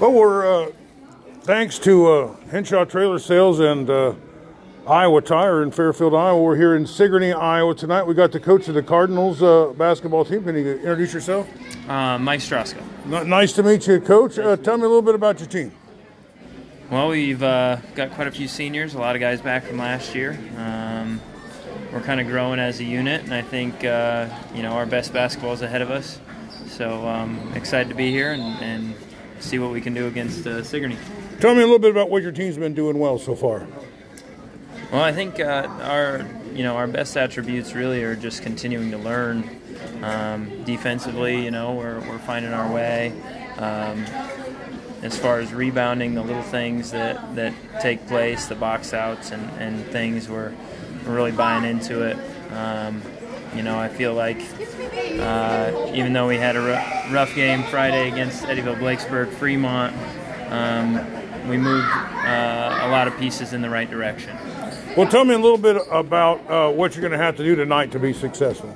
Well, we're uh, thanks to uh, Henshaw Trailer Sales and uh, Iowa Tire in Fairfield, Iowa. We're here in Sigourney, Iowa tonight. We got the coach of the Cardinals uh, basketball team. Can you introduce yourself? Uh, Mike Strasko. N- nice to meet you, Coach. Uh, tell me a little bit about your team. Well, we've uh, got quite a few seniors, a lot of guys back from last year. Um, we're kind of growing as a unit, and I think uh, you know our best basketball is ahead of us. So um, excited to be here and, and see what we can do against uh, Sigourney. Tell me a little bit about what your team's been doing well so far. Well, I think uh, our you know our best attributes really are just continuing to learn. Um, defensively, you know, we're, we're finding our way. Um, as far as rebounding, the little things that, that take place, the box outs and, and things, we're, we're really buying into it. Um, you know, I feel like uh, even though we had a rough, rough game Friday against Eddyville Blakesburg Fremont, um, we moved uh, a lot of pieces in the right direction. Well, tell me a little bit about uh, what you're going to have to do tonight to be successful.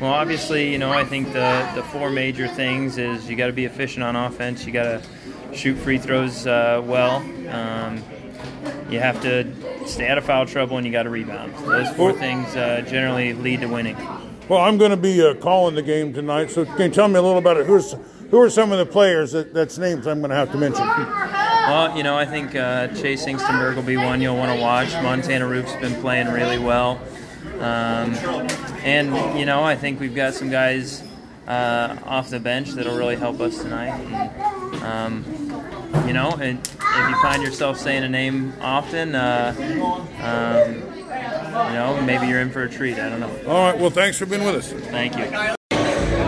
Well, obviously, you know, I think the, the four major things is you got to be efficient on offense, you got to shoot free throws uh, well, um, you have to stay out of foul trouble, and you got to rebound. Those four things uh, generally lead to winning. Well, I'm going to be uh, calling the game tonight, so can you tell me a little about it? Who's who are some of the players that, that's names I'm going to have to mention? Well, you know, I think uh, Chase Ingstenberg will be one you'll want to watch. Montana Roop's been playing really well. Um, and, you know, I think we've got some guys uh, off the bench that'll really help us tonight. And, um, you know, and if you find yourself saying a name often, uh, um, you know, maybe you're in for a treat. I don't know. All right, well, thanks for being with us. Thank you.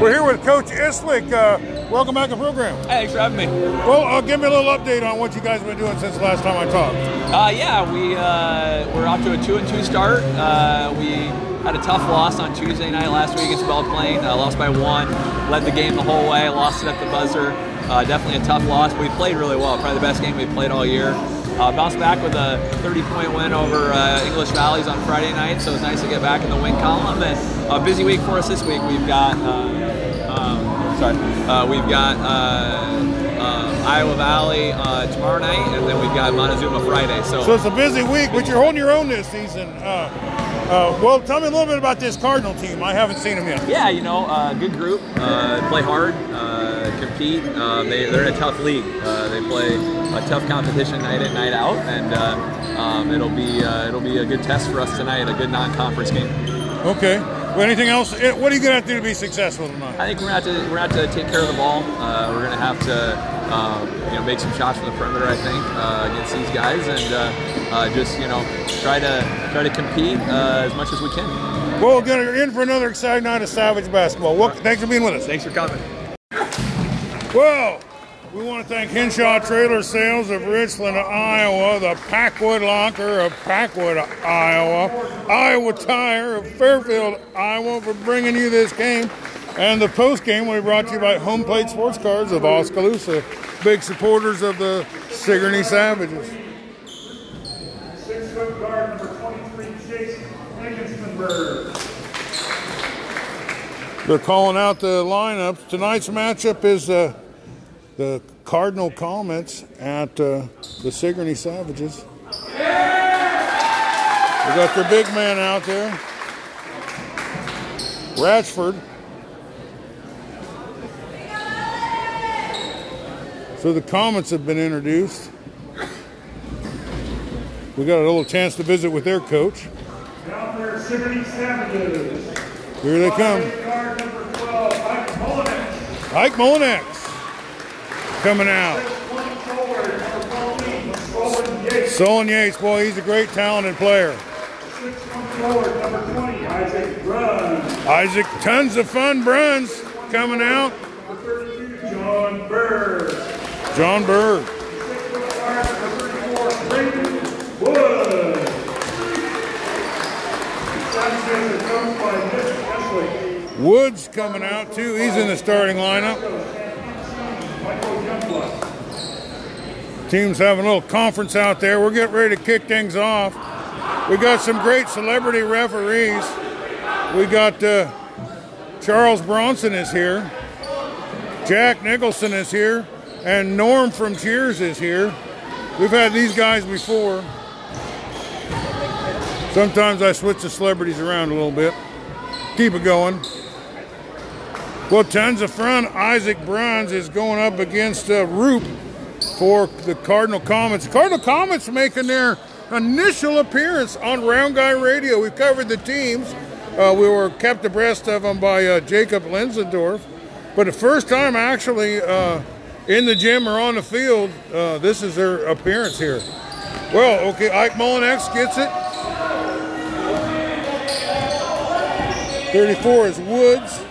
We're here with Coach Islick. Uh, welcome back to the program. Hey, thanks for having me. Well, uh, give me a little update on what you guys have been doing since the last time I talked. Uh, yeah, we uh, we're off to a two and two start. Uh, we had a tough loss on Tuesday night last week against Belle Plaine. Uh, lost by one. Led the game the whole way. Lost it at the buzzer. Uh, definitely a tough loss. We played really well. Probably the best game we played all year. Uh, bounced back with a 30-point win over uh, English Valleys on Friday night, so it's nice to get back in the win column. And a busy week for us this week. We've got, uh, um, sorry, uh, we've got uh, uh, Iowa Valley uh, tomorrow night, and then we've got Montezuma Friday. So, So it's a busy week, but you're holding your own this season. Uh, uh, well, tell me a little bit about this Cardinal team. I haven't seen them yet. yeah, you know, uh, good group. Uh, play hard, uh, compete. Um, they, they're in a tough league. Uh, they play a tough competition night in, night out, and uh, um, it'll be uh, it'll be a good test for us tonight. A good non-conference game. Okay. Well, anything else? Eh, What are you going to have to do to be successful tonight? I think we're gonna have to we're gonna have to take care of the ball. Uh, we're gonna have to um, you know make some shots from the perimeter. I think uh, against these guys and uh, uh, just you know try to try to compete uh, as much as we can. Well, we're gonna- you're in for another exciting night of Savage basketball. Well, thanks for being with us. Thanks for coming. Well, we want to thank Henshaw Trailer Sales of Richland, Iowa, the Packwood Locker of Packwood, Iowa, Iowa Tire of Fairfield, Iowa for bringing you this game. And the post game will be brought to you by Home Plate Sports Cards of Oskaloosa, big supporters of the Sigourney Savages. Six foot guard number 23, Jason Higginsonberg. They're calling out the lineups. Tonight's matchup is uh, the Cardinal Comets at uh, the Sigourney Savages. We got their big man out there, Ratchford. So the Comets have been introduced. We got a little chance to visit with their coach. Down there, Sigourney Savages. Here they come. Guard number 12, Mike Molinex. Ike Molinex coming out. Forward, number 14, Roland Yates. Solon Yates, boy, he's a great talented player. Forward, 20, Isaac tons of fun Bruns coming out. John Bird. John Berg. Six foot guard number 34, Brayden Wood. Savages are coached by Mitch Esley. Woods coming out too. He's in the starting lineup. Team's having a little conference out there. We're getting ready to kick things off. We got some great celebrity referees. We got uh, Charles Bronson is here. Jack Nicholson is here. And Norm from Cheers is here. We've had these guys before. Sometimes I switch the celebrities around a little bit. Keep it going. Well, tons of fun. Isaac Bruns is going up against uh, Roop for the Cardinal Comets. Cardinal Comets making their initial appearance on Round Guy Radio. We've covered the teams. Uh, we were kept abreast of them by uh, Jacob Lenzendorf. But the first time actually uh, in the gym or on the field, uh, this is their appearance here. Well, okay, Ike Mullinex gets it. 34 is Woods.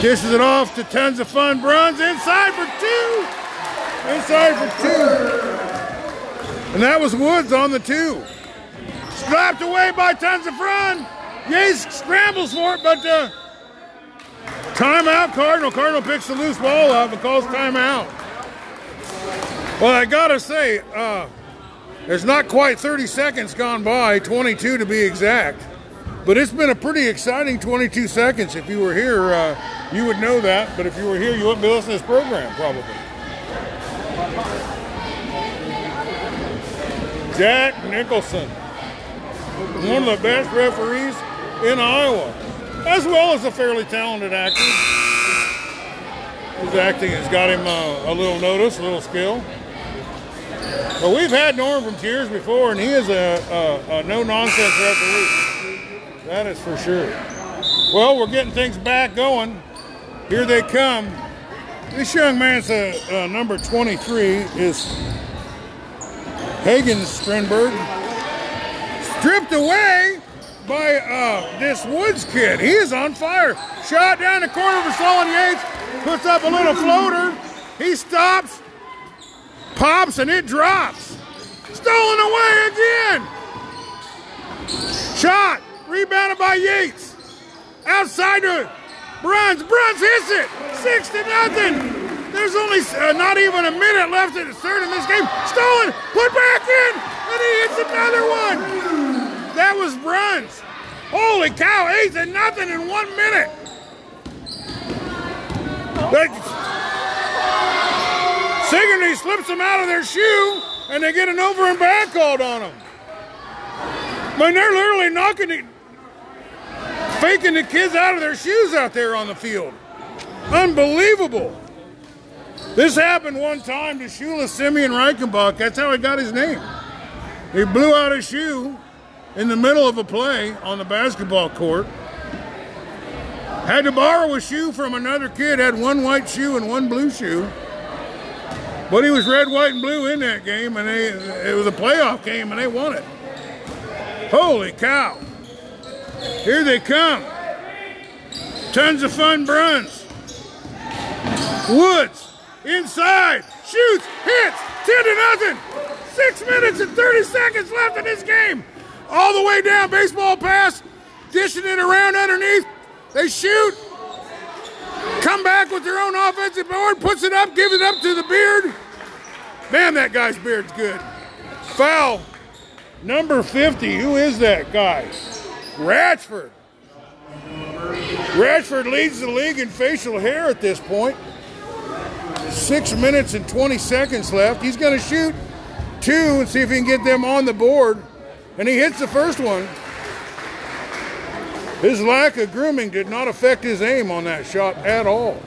Dishes it off to tons of fun. Bruns inside for two. Inside for two. And that was Woods on the two. Slapped away by tons of fun. Yates scrambles for it, but uh, timeout Cardinal. Cardinal picks the loose ball up and calls timeout. Well, I gotta say, uh, there's not quite 30 seconds gone by, 22 to be exact. But it's been a pretty exciting 22 seconds. If you were here, uh, you would know that. But if you were here, you wouldn't be listening to this program, probably. Jack Nicholson, one of the best referees in Iowa, as well as a fairly talented actor. His acting has got him uh, a little notice, a little skill. But we've had Norm from Cheers before, and he is a, a, a no nonsense referee. That is for sure. Well, we're getting things back going. Here they come. This young man's uh, uh, number 23 is Hagen Strindberg. Stripped away by uh, this Woods kid. He is on fire. Shot down the corner for Solon Yates. Puts up a little floater. He stops, pops, and it drops. Stolen away again. Shot. Rebounded by Yates. Outside to Bruns. Bruns hits it. Six to nothing. There's only uh, not even a minute left in the third in this game. Stolen. Put back in. And he hits another one. That was Bruns. Holy cow. Eight to nothing in one minute. Sigourney slips them out of their shoe, and they get an over and back called on them. I mean, they're literally knocking the, faking the kids out of their shoes out there on the field. Unbelievable. This happened one time to Shula Simeon Reichenbach. That's how he got his name. He blew out his shoe in the middle of a play on the basketball court. Had to borrow a shoe from another kid, had one white shoe and one blue shoe. But he was red, white, and blue in that game, and they, it was a playoff game, and they won it. Holy cow. Here they come. Tons of fun Bruns. Woods inside, shoots, hits, 10 to nothing. Six minutes and 30 seconds left in this game. All the way down, baseball pass, dishing it around underneath. They shoot, come back with their own offensive board, puts it up, gives it up to the beard. Man, that guy's beard's good. Foul. Number 50. Who is that guy? Ratchford. Ratchford leads the league in facial hair at this point. Six minutes and 20 seconds left. He's going to shoot two and see if he can get them on the board. And he hits the first one. His lack of grooming did not affect his aim on that shot at all.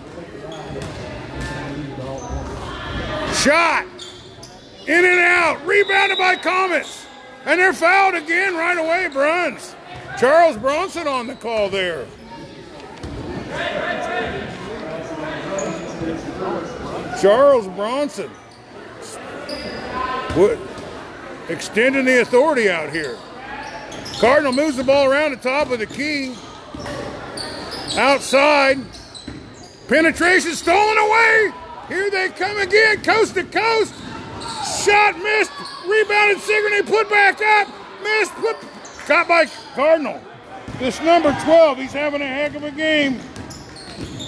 Shot! In and out, rebounded by Comets. And they're fouled again right away, Bruns. Charles Bronson on the call there. Charles Bronson. What, extending the authority out here. Cardinal moves the ball around the top of the key. Outside. Penetration stolen away. Here they come again, coast to coast. Shot missed. Rebounded Sigourney. Put back up. Missed. Put, caught by Cardinal. This number 12, he's having a heck of a game.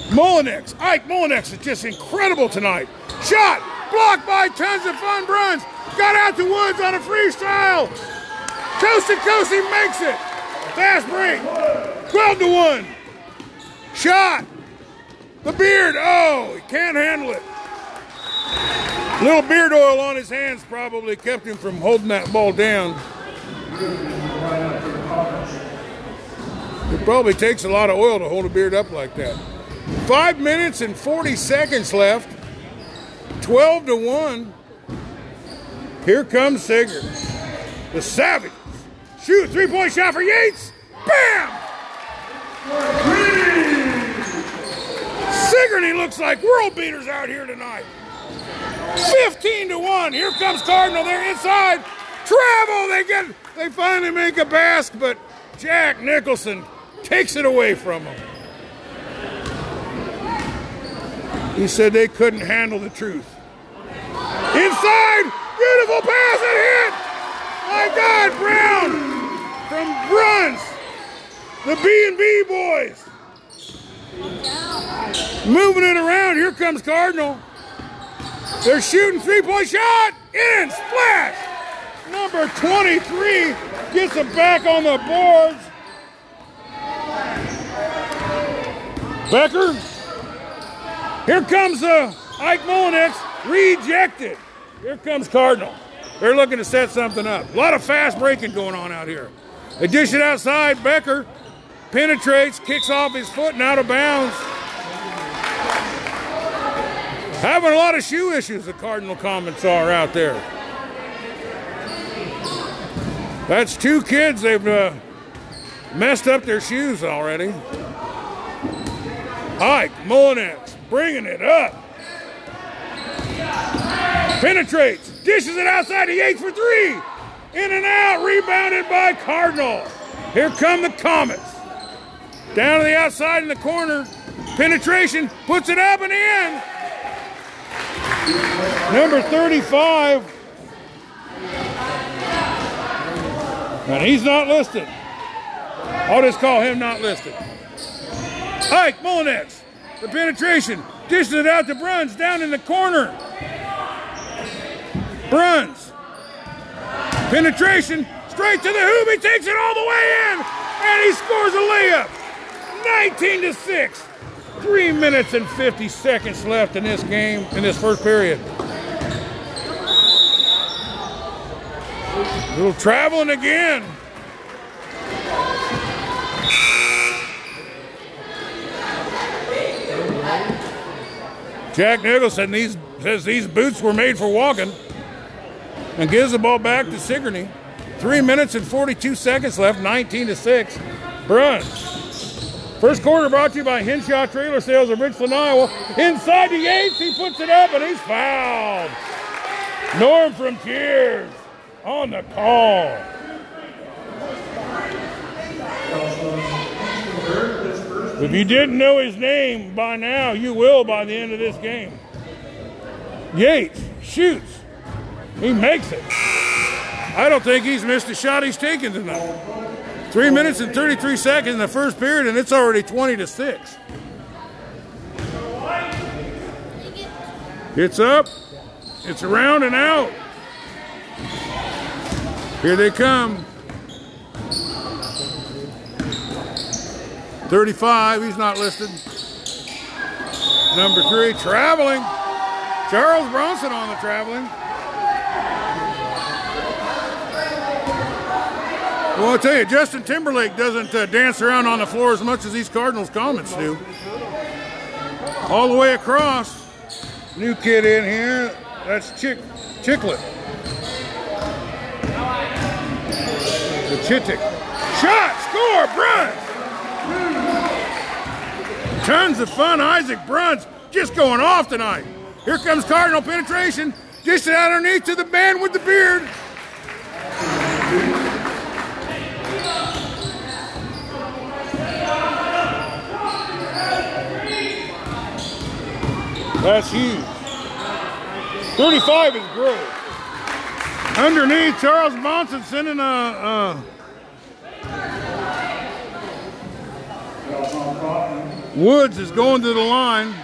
Mullinex. Ike Mullinex is just incredible tonight. Shot. Blocked by tons of fun Bruns. Got out to Woods on a freestyle. Coast to coast, he makes it. Fast break. 12 to 1. Shot. The beard. Oh, he can't handle it. Little beard oil on his hands probably kept him from holding that ball down. It probably takes a lot of oil to hold a beard up like that. Five minutes and 40 seconds left. 12 to 1. Here comes Sigurd. The Savage. Shoot, three point shot for Yates. Bam! Sigourney looks like world beaters out here tonight. 15 to 1. Here comes Cardinal. They're inside. Travel. They get they finally make a basket, but Jack Nicholson takes it away from them. He said they couldn't handle the truth. Inside, beautiful pass and hit. My God, Brown from Bruns, the B and B boys, moving it around. Here comes Cardinal. They're shooting three-point shot. In splash. Number 23 gets it back on the boards. Becker. Here comes uh, Ike Molinex, Rejected. Here comes Cardinal. They're looking to set something up. A lot of fast breaking going on out here. They dish it outside. Becker penetrates, kicks off his foot and out of bounds. Having a lot of shoe issues, the Cardinal Comets are out there. That's two kids. They've uh, messed up their shoes already. Ike Mullinex bringing it up. Penetrates, dishes it outside the eight for three. In and out, rebounded by Cardinal. Here come the Comets. Down to the outside in the corner. Penetration, puts it up and in. Number 35. And he's not listed. I'll just call him not listed. Ike Mullinex, the penetration, dishes it out to Bruns down in the corner. Bruns, penetration, straight to the hoop. He takes it all the way in, and he scores a layup. 19 to 6. Three minutes and 50 seconds left in this game, in this first period. A little traveling again. Jack Nicholson these, says these boots were made for walking and gives the ball back to Sigourney. Three minutes and 42 seconds left, 19 to 6. Bruns. First quarter brought to you by Henshaw Trailer Sales of Richland, Iowa. Inside the Yates, he puts it up and he's fouled. Norm from Cheers on the call. If you didn't know his name by now, you will by the end of this game. Yates shoots. He makes it. I don't think he's missed a shot he's taken tonight. Three minutes and 33 seconds in the first period, and it's already 20 to 6. It's up. It's around and out. Here they come. 35, he's not listed. Number three, traveling. Charles Bronson on the traveling. Well, I'll tell you, Justin Timberlake doesn't uh, dance around on the floor as much as these Cardinals Comets do. All the way across. New kid in here. That's Chick Chicklet. The Chittick. Shot, score, Bruns. Tons of fun. Isaac Bruns just going off tonight. Here comes Cardinal penetration. Dish it underneath to the man with the beard. That's huge. 35 is Grove. Underneath, Charles Bronson sending a, a Woods is going to the line.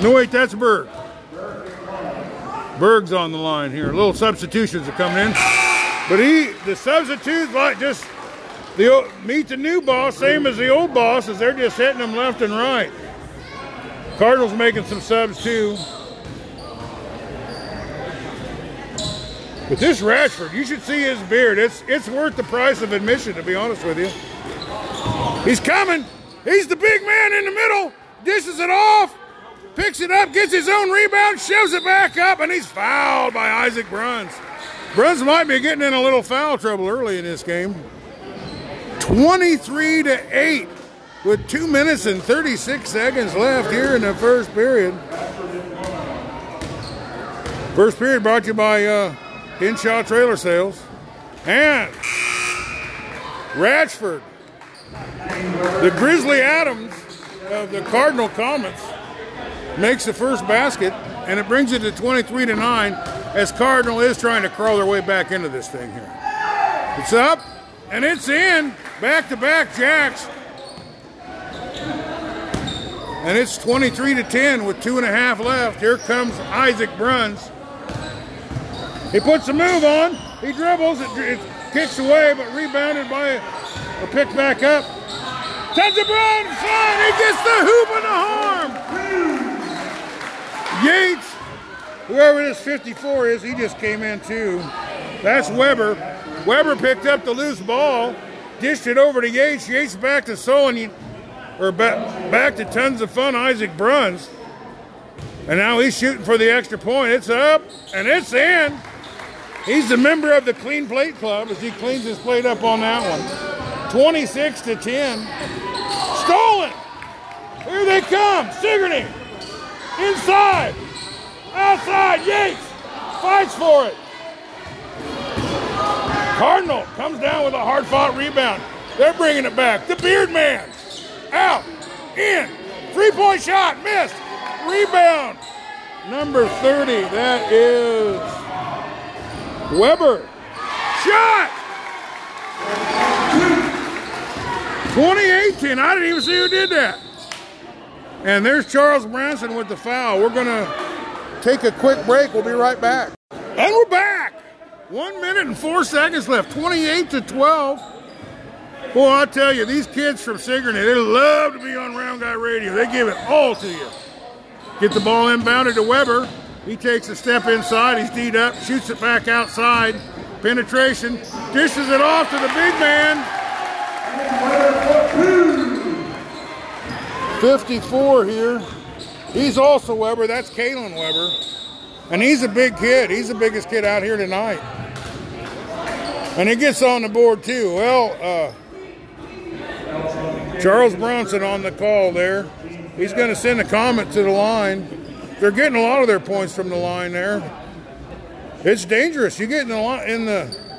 No, wait, that's Berg. Berg's on the line here. Little substitutions are coming in. But he, the substitutes, like just the meet the new boss, same as the old boss, as they're just hitting them left and right. Cardinals making some subs too. But this Ratchford, you should see his beard. It's it's worth the price of admission, to be honest with you. He's coming. He's the big man in the middle. Dishes it off. Picks it up, gets his own rebound, shoves it back up, and he's fouled by Isaac Bruns. Bruns might be getting in a little foul trouble early in this game. 23 to 8 with 2 minutes and 36 seconds left here in the first period. First period brought to you by uh, Hinshaw Trailer Sales and Ratchford. The Grizzly Adams of the Cardinal Comets makes the first basket, and it brings it to 23 to 9 as Cardinal is trying to crawl their way back into this thing here. It's up, and it's in. Back to back jacks. And it's 23 to 10 with two and a half left. Here comes Isaac Bruns. He puts a move on. He dribbles. It, it kicks away, but rebounded by a pick back up. Tons of Bruns. He gets the hoop and the harm. Yates, whoever this 54 is, he just came in too. That's Weber. Weber picked up the loose ball, dished it over to Yates. Yates back to Solon, or back, back to tons of fun Isaac Bruns. And now he's shooting for the extra point. It's up and it's in. He's a member of the Clean Plate Club as he cleans his plate up on that one. 26 to 10. Stolen. Here they come. Sigourney. Inside. Outside. Yates fights for it. Cardinal comes down with a hard fought rebound. They're bringing it back. The Beard Man. Out. In. Three point shot. Missed. Rebound. Number 30. That is Weber. Shot. 2018. I didn't even see who did that. And there's Charles Bronson with the foul. We're going to take a quick break. We'll be right back. And we're back. One minute and four seconds left. 28 to 12. Boy, I tell you, these kids from Sigourney, they love to be on Round Guy Radio. They give it all to you. Get the ball inbounded to Weber. He takes a step inside. He's D'd up, shoots it back outside. Penetration, dishes it off to the big man. 54 here. He's also Weber. That's Kalen Weber. And he's a big kid. He's the biggest kid out here tonight. And he gets on the board too. Well, uh, Charles Bronson on the call there. He's going to send a Comet to the line. They're getting a lot of their points from the line there. It's dangerous. You get in the in the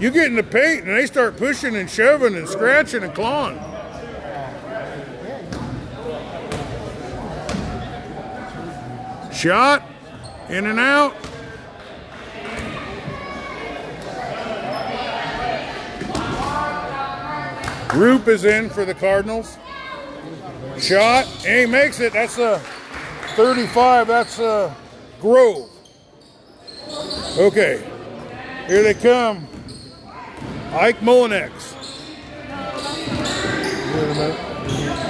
you get in the paint and they start pushing and shoving and scratching and clawing. Shot, in and out. Roop is in for the Cardinals. Shot, and he makes it. That's a 35. That's a Grove. Okay, here they come. Ike Mullinex.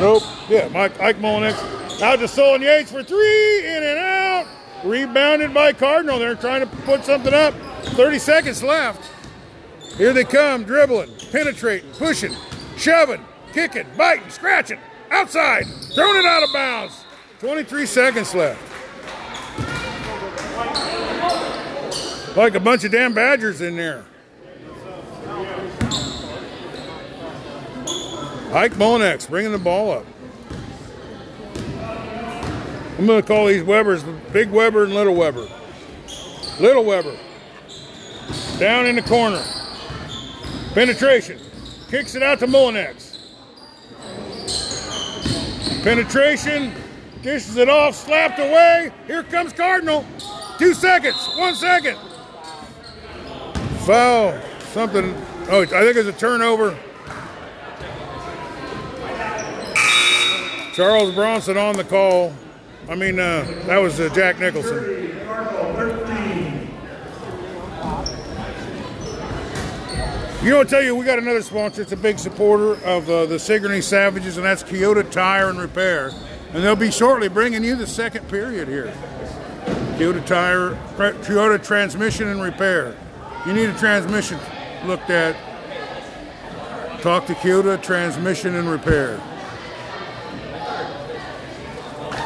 Nope. Yeah, Mike Ike Mullinex. Out to Solon Yates for three, in and out. Rebounded by Cardinal. They're trying to put something up. 30 seconds left. Here they come, dribbling, penetrating, pushing, shoving, kicking, biting, scratching. Outside, throwing it out of bounds. 23 seconds left. Like a bunch of damn Badgers in there. Ike Mullinex bringing the ball up. I'm going to call these Webers Big Weber and Little Weber. Little Weber. Down in the corner. Penetration. Kicks it out to Mullinex. Penetration. Dishes it off. Slapped away. Here comes Cardinal. Two seconds. One second. Foul. Something. Oh, I think it's a turnover. Charles Bronson on the call. I mean, uh, that was uh, Jack Nicholson. You know, I tell you, we got another sponsor. It's a big supporter of uh, the Sigourney Savages, and that's Keota Tire and Repair. And they'll be shortly bringing you the second period here. Keota Tire, Keota Transmission and Repair. you need a transmission looked at, talk to Keota Transmission and Repair.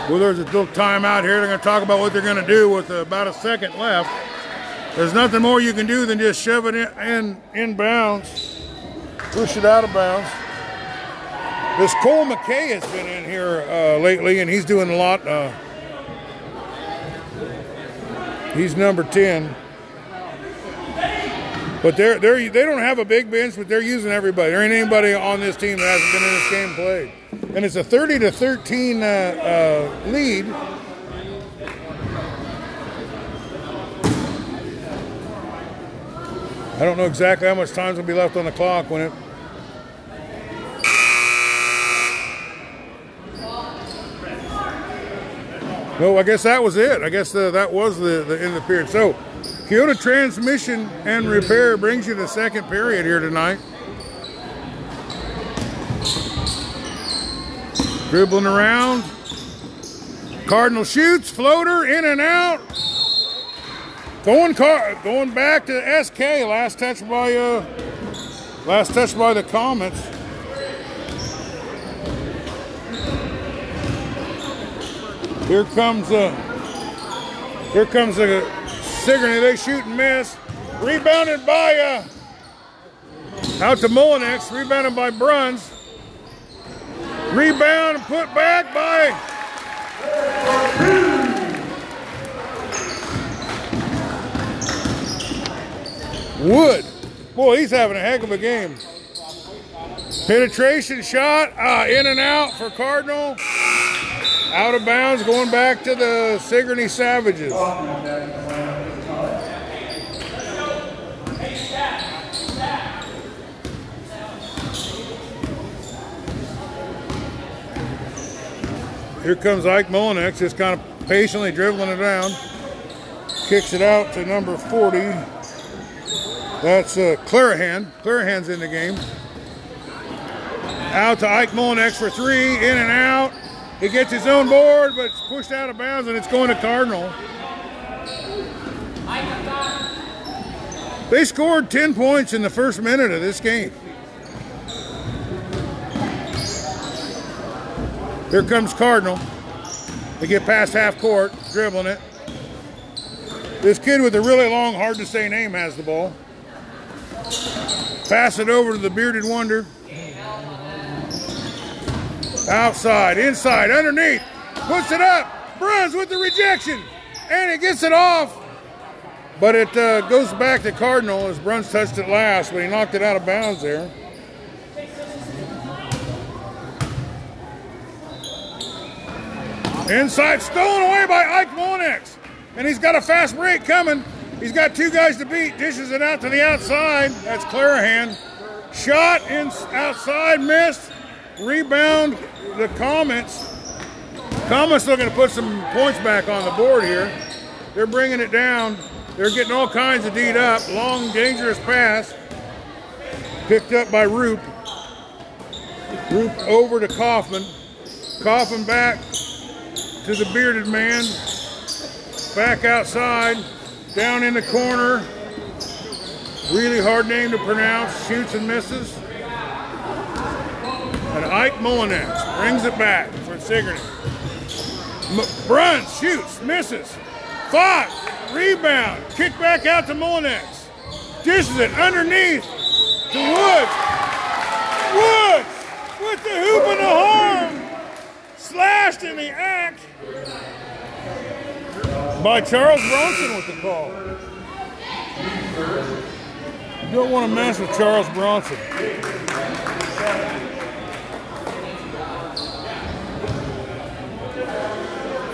Well, there's a little timeout here. They're going to talk about what they're going to do with about a second left. There's nothing more you can do than just shove it in, in, in bounds, push it out of bounds. This Cole McKay has been in here uh, lately, and he's doing a lot. Uh, he's number 10. But they're, they're, they don't have a big bench, but they're using everybody. There ain't anybody on this team that hasn't been in this game played. And it's a 30 to 13 uh, uh, lead. I don't know exactly how much time's gonna be left on the clock when it. No, I guess that was it. I guess the, that was the, the end of the period. So, Keota Transmission and Repair brings you the second period here tonight. Dribbling around. Cardinal shoots, floater in and out. Going car, going back to SK. Last touch by uh, last touch by the Comets. Here comes uh, here comes a Sigourney. They shoot and miss. Rebounded by uh, out to Molinex. Rebounded by Bruns. Rebound and put back by Wood. Boy, he's having a heck of a game. Penetration shot, uh, in and out for Cardinal. Out of bounds, going back to the Sigourney Savages. Here comes Ike Molinex, just kind of patiently dribbling it down. Kicks it out to number 40. That's uh, Clarahan. Clarahan's in the game. Out to Ike Molinex for three, in and out. He gets his own board, but it's pushed out of bounds, and it's going to Cardinal. They scored 10 points in the first minute of this game. Here comes Cardinal. They get past half court, dribbling it. This kid with a really long, hard to say name has the ball. Pass it over to the bearded wonder. Outside, inside, underneath. Puts it up. Bruns with the rejection. And it gets it off. But it uh, goes back to Cardinal as Bruns touched it last, but he knocked it out of bounds there. Inside, stolen away by Ike Monex. And he's got a fast break coming. He's got two guys to beat. Dishes it out to the outside. That's Clarahan. Shot in outside, missed. Rebound, the Comets. Comets looking to put some points back on the board here. They're bringing it down. They're getting all kinds of D'd up. Long, dangerous pass. Picked up by Roop. Roop over to Kaufman. Kaufman back to the bearded man. Back outside. Down in the corner. Really hard name to pronounce. Shoots and misses. And Ike Molinex brings it back for Sigourney. Bruns shoots, misses. Five, rebound, kick back out to Molinex. Dishes it underneath to Woods. Woods with the hoop and the horn. Slashed in the act by Charles Bronson with the call. You don't want to mess with Charles Bronson.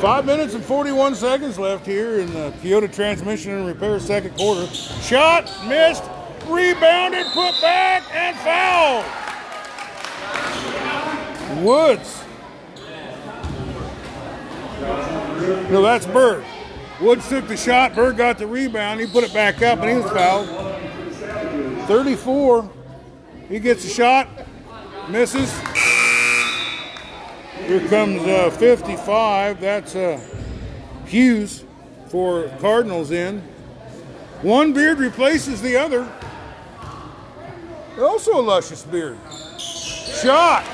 Five minutes and 41 seconds left here in the Keota Transmission and Repair second quarter. Shot, missed, rebounded, put back, and fouled. Woods. No, that's Berg. Woods took the shot, Berg got the rebound, he put it back up, and he was fouled. 34. He gets a shot, misses. Here comes uh, 55. That's uh, Hughes for Cardinals in. One beard replaces the other. Also a luscious beard. Shot.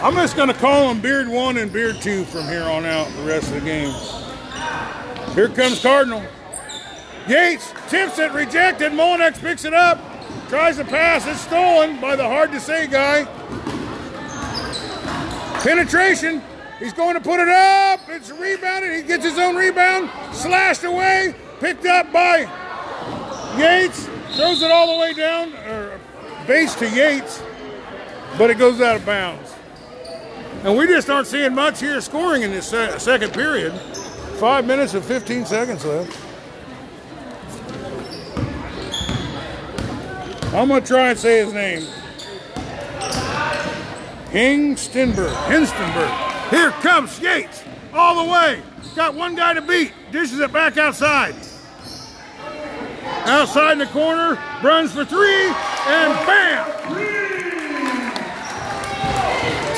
I'm just going to call them Beard 1 and Beard 2 from here on out the rest of the game. Here comes Cardinal. Yates tips it, rejected. Molinex picks it up, tries to pass. It's stolen by the hard to say guy. Penetration. He's going to put it up. It's rebounded. He gets his own rebound. Slashed away. Picked up by Yates. Throws it all the way down, or base to Yates, but it goes out of bounds. And we just aren't seeing much here scoring in this se- second period. Five minutes and 15 seconds left. I'm going to try and say his name. Hingstenberg. Hinstenberg. Here comes Yates. All the way. Got one guy to beat. Dishes it back outside. Outside in the corner. Runs for three. And bam!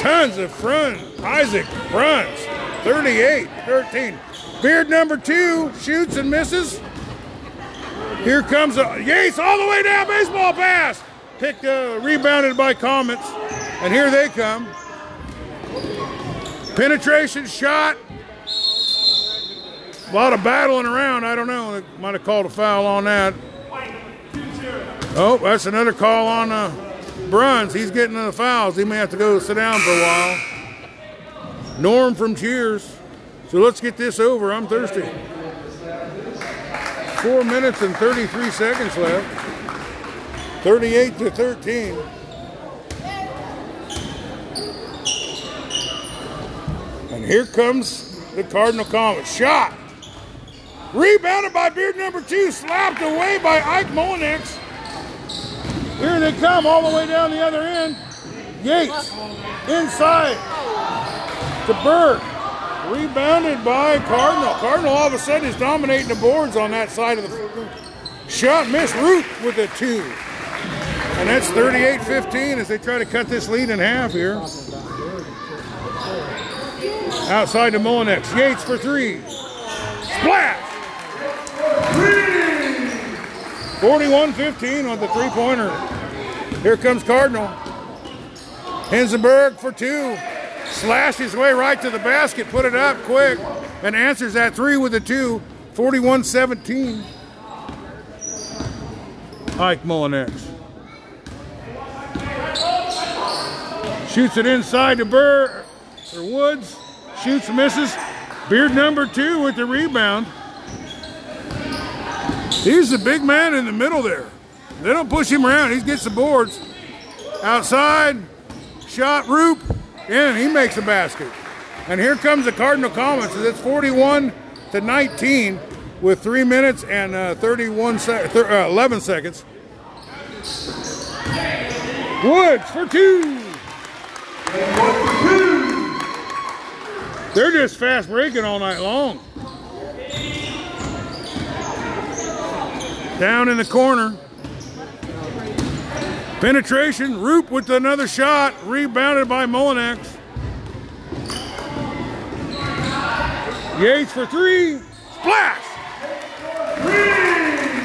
Tons of front. Isaac Bruns. 38 13. Beard number two shoots and misses. Here comes a, Yates all the way down, baseball pass. Picked, uh, rebounded by Comets. And here they come. Penetration shot. A lot of battling around. I don't know. Might have called a foul on that. Oh, that's another call on uh, Bruns. He's getting in the fouls. He may have to go sit down for a while. Norm from Cheers. So let's get this over. I'm thirsty. Four minutes and 33 seconds left. 38 to 13. And here comes the Cardinal Comet. Shot. Rebounded by Beard number two. Slapped away by Ike Molinex. Here they come all the way down the other end. Yates inside to Burke. Rebounded by Cardinal. Cardinal all of a sudden is dominating the boards on that side of the shot. Miss Root with a two. And that's 38 15 as they try to cut this lead in half here. Outside to Molinex. Yates for three. Splash! 41 15 on the three pointer. Here comes Cardinal. Hinsenberg for two. Slashed his way right to the basket, put it up quick, and answers that three with a two. 41 17. Ike Molinex. Shoots it inside to Burr or Woods. Shoots, misses. Beard number two with the rebound. He's the big man in the middle there. They don't push him around. He gets the boards. Outside, shot, Roop, and he makes a basket. And here comes the Cardinal Comets. It's 41 to 19 with three minutes and uh, 31 sec- uh, 11 seconds. Woods for two. They're just fast breaking all night long. Down in the corner. Penetration. Roop with another shot. Rebounded by Molinex. Yates for three. Splash!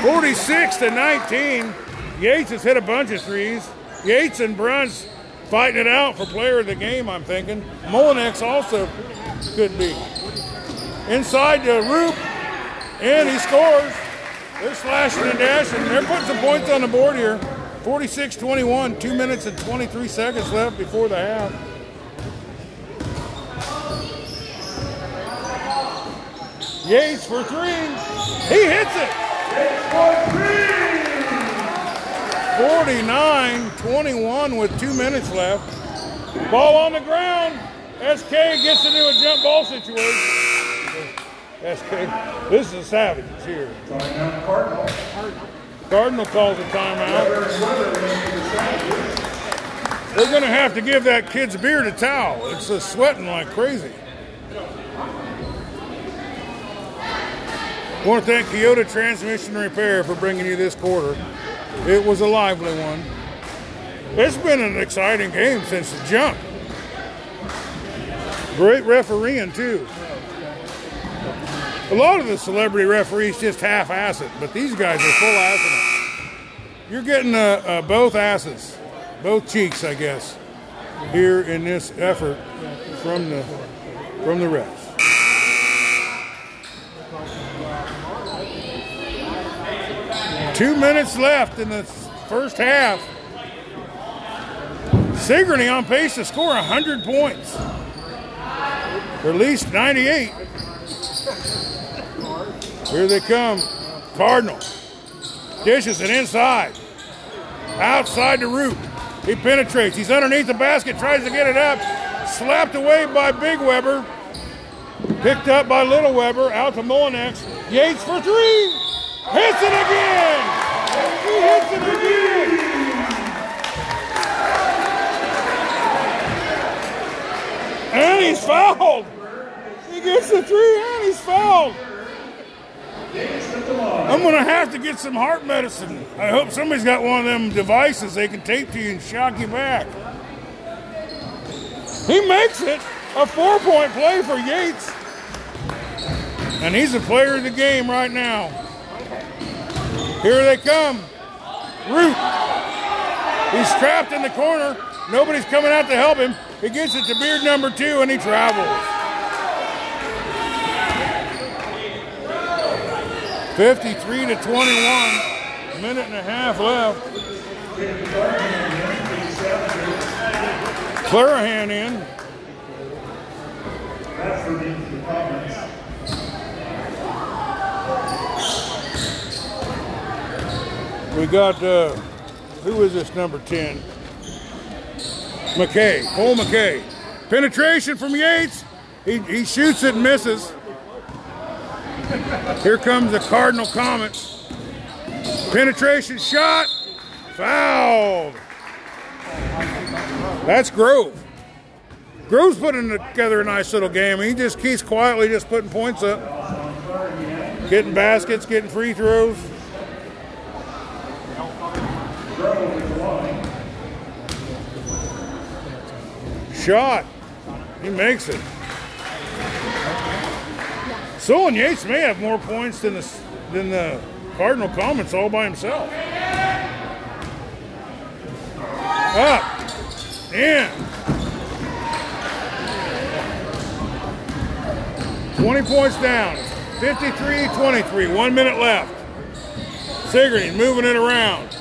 46 to 19. Yates has hit a bunch of threes. Yates and Bruns fighting it out for player of the game, I'm thinking. Molinex also could be. Inside to Roop, and he scores. They're slashing and dashing. They're putting some points on the board here. 46 21, 2 minutes and 23 seconds left before the half. Yates for three. He hits it. 49 21 with two minutes left. Ball on the ground. SK gets into a jump ball situation. SK, this is a savage here. Cardinal calls a timeout. They're going to have to give that kid's beard a towel. It's uh, sweating like crazy. I want to thank Keota Transmission Repair for bringing you this quarter. It was a lively one. It's been an exciting game since the jump. Great refereeing, too. A lot of the celebrity referees just half-ass it, but these guys are full assing it. You're getting uh, uh, both asses, both cheeks, I guess, here in this effort from the from the refs. Two minutes left in the first half. Sigourney on pace to score 100 points. Or at least 98. Here they come. Cardinal. Dishes it inside. Outside the root. He penetrates. He's underneath the basket, tries to get it up. Slapped away by Big Weber. Picked up by Little Weber. Out to Molinex. Yates for three. Hits it again. He hits it again. And he's fouled. Gets the three and he's fouled. I'm going to have to get some heart medicine. I hope somebody's got one of them devices they can tape to you and shock you back. He makes it a four point play for Yates. And he's a player of the game right now. Here they come. Root. He's trapped in the corner. Nobody's coming out to help him. He gets it to beard number two and he travels. 53 to 21. Minute and a half left. Clarahan in. We got, uh, who is this number 10? McKay, Cole McKay. Penetration from Yates. He, he shoots it and misses. Here comes the Cardinal Comet. Penetration shot. Fouled. That's Grove. Grove's putting together a nice little game. He just keeps quietly just putting points up. Getting baskets, getting free throws. Shot. He makes it. Solon Yates may have more points than the, than the Cardinal Comets all by himself. Up. In. 20 points down. 53-23. One minute left. Sigourney moving it around.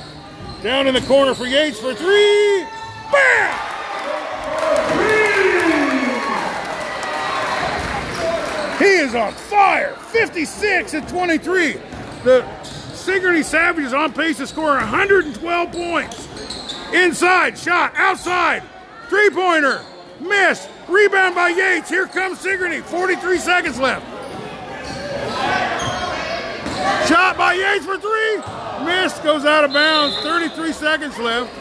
Down in the corner for Yates for three. Bam! He is on fire. 56 and 23. The Sigourney Savage is on pace to score 112 points. Inside, shot, outside, three pointer, miss, rebound by Yates. Here comes Sigourney. 43 seconds left. Shot by Yates for three. Miss goes out of bounds. 33 seconds left.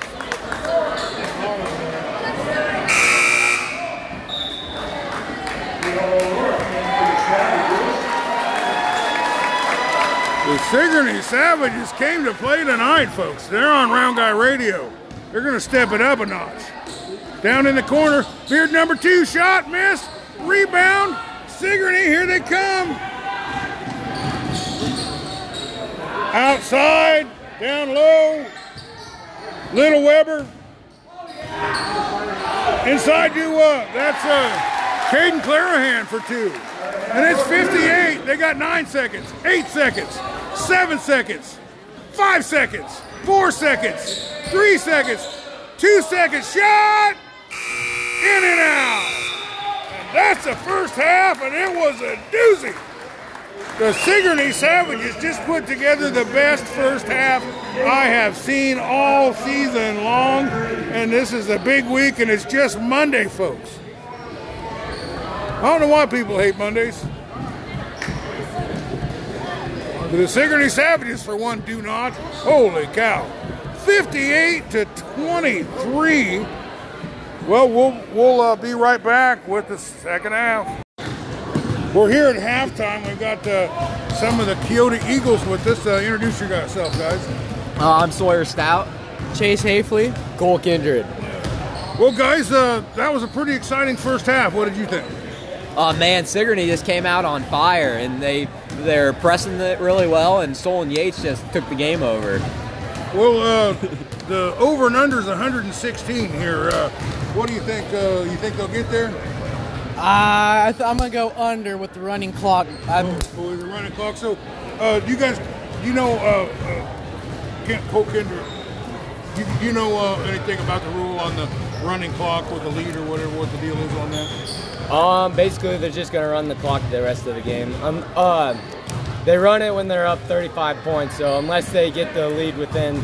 The Sigourney Savages came to play tonight, folks. They're on Round Guy Radio. They're going to step it up a notch. Down in the corner, Beard number two, shot, miss, rebound. Sigourney, here they come. Outside, down low. Little Weber. Inside you, uh, that's uh, Caden Clarahan for two. And it's 58. They got nine seconds, eight seconds, seven seconds, five seconds, four seconds, three seconds, two seconds. Shot! In and out. And that's the first half, and it was a doozy. The Sigourney Savages just put together the best first half I have seen all season long. And this is a big week, and it's just Monday, folks. I don't know why people hate Mondays. But the Sigourney Savages, for one, do not. Holy cow. 58 to 23. Well, we'll, we'll uh, be right back with the second half. We're here at halftime. We've got uh, some of the Keota Eagles with us. Uh, introduce yourself, guys. Uh, I'm Sawyer Stout. Chase Hafley. Cole Kindred. Well, guys, uh, that was a pretty exciting first half. What did you think? Uh, man, Sigourney just came out on fire, and they they're pressing it really well, and Solon Yates just took the game over. Well, uh, the over and under is 116 here. Uh, what do you think? Uh, you think they'll get there? Uh, I th- I'm gonna go under with the running clock. I'm, Oh, is it running clock? So, uh, you guys, you know, uh, uh, Kent, Cole Kendrick, you, you know uh, anything about the rule on the running clock with the lead or whatever, what the deal is on that? Um, basically, they're just gonna run the clock the rest of the game. Um, uh, they run it when they're up 35 points. So unless they get the lead within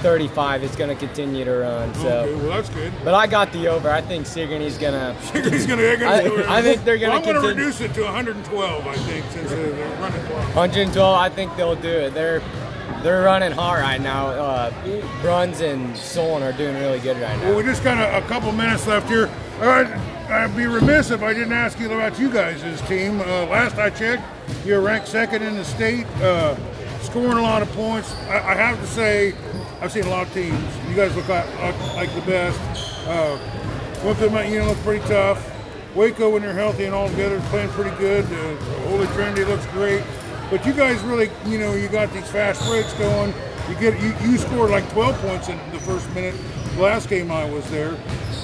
35, it's gonna continue to run. So, Okay, well, that's good. but I got the over. I think Sigourney's gonna. He's gonna, they're I- it. I think they're gonna Well, I'm gonna reduce it to 112, I think, since uh, they're running clock. 112. I think they'll do it. They're they're running hard right now. Uh, Bruns and Solon are doing really good right now. Well, we just got a, a couple minutes left here. All right, I'd be remiss if I didn't ask you about you guys' team. Uh, last I checked, you're ranked second in the state, uh, scoring a lot of points. I, I have to say, I've seen a lot of teams. You guys look like, like, the best. Uh, Winston Mountain Union looks pretty tough. Waco, when they're healthy and all together, is playing pretty good. Uh, Holy Trinity looks great. But you guys really, you know, you got these fast breaks going. You get you, you scored like 12 points in the first minute. Last game I was there.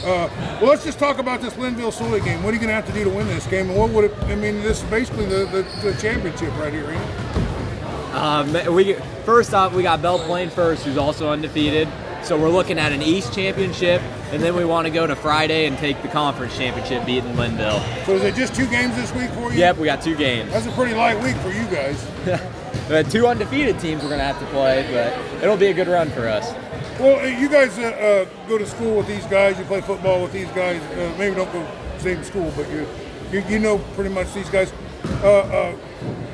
Uh, well, let's just talk about this Lynnville Sully game. What are you going to have to do to win this game? And what would it? I mean, this is basically the, the, the championship right here, ain't it? Um, we first off, we got Belle Plaine first, who's also undefeated. So we're looking at an East championship, and then we want to go to Friday and take the conference championship, beating Lynnville. So is it just two games this week for you? Yep, we got two games. That's a pretty light week for you guys. Had two undefeated teams we're gonna have to play, but it'll be a good run for us. Well, uh, you guys uh, uh, go to school with these guys. You play football with these guys. Uh, maybe don't go same school, but you, you you know pretty much these guys. Uh, uh,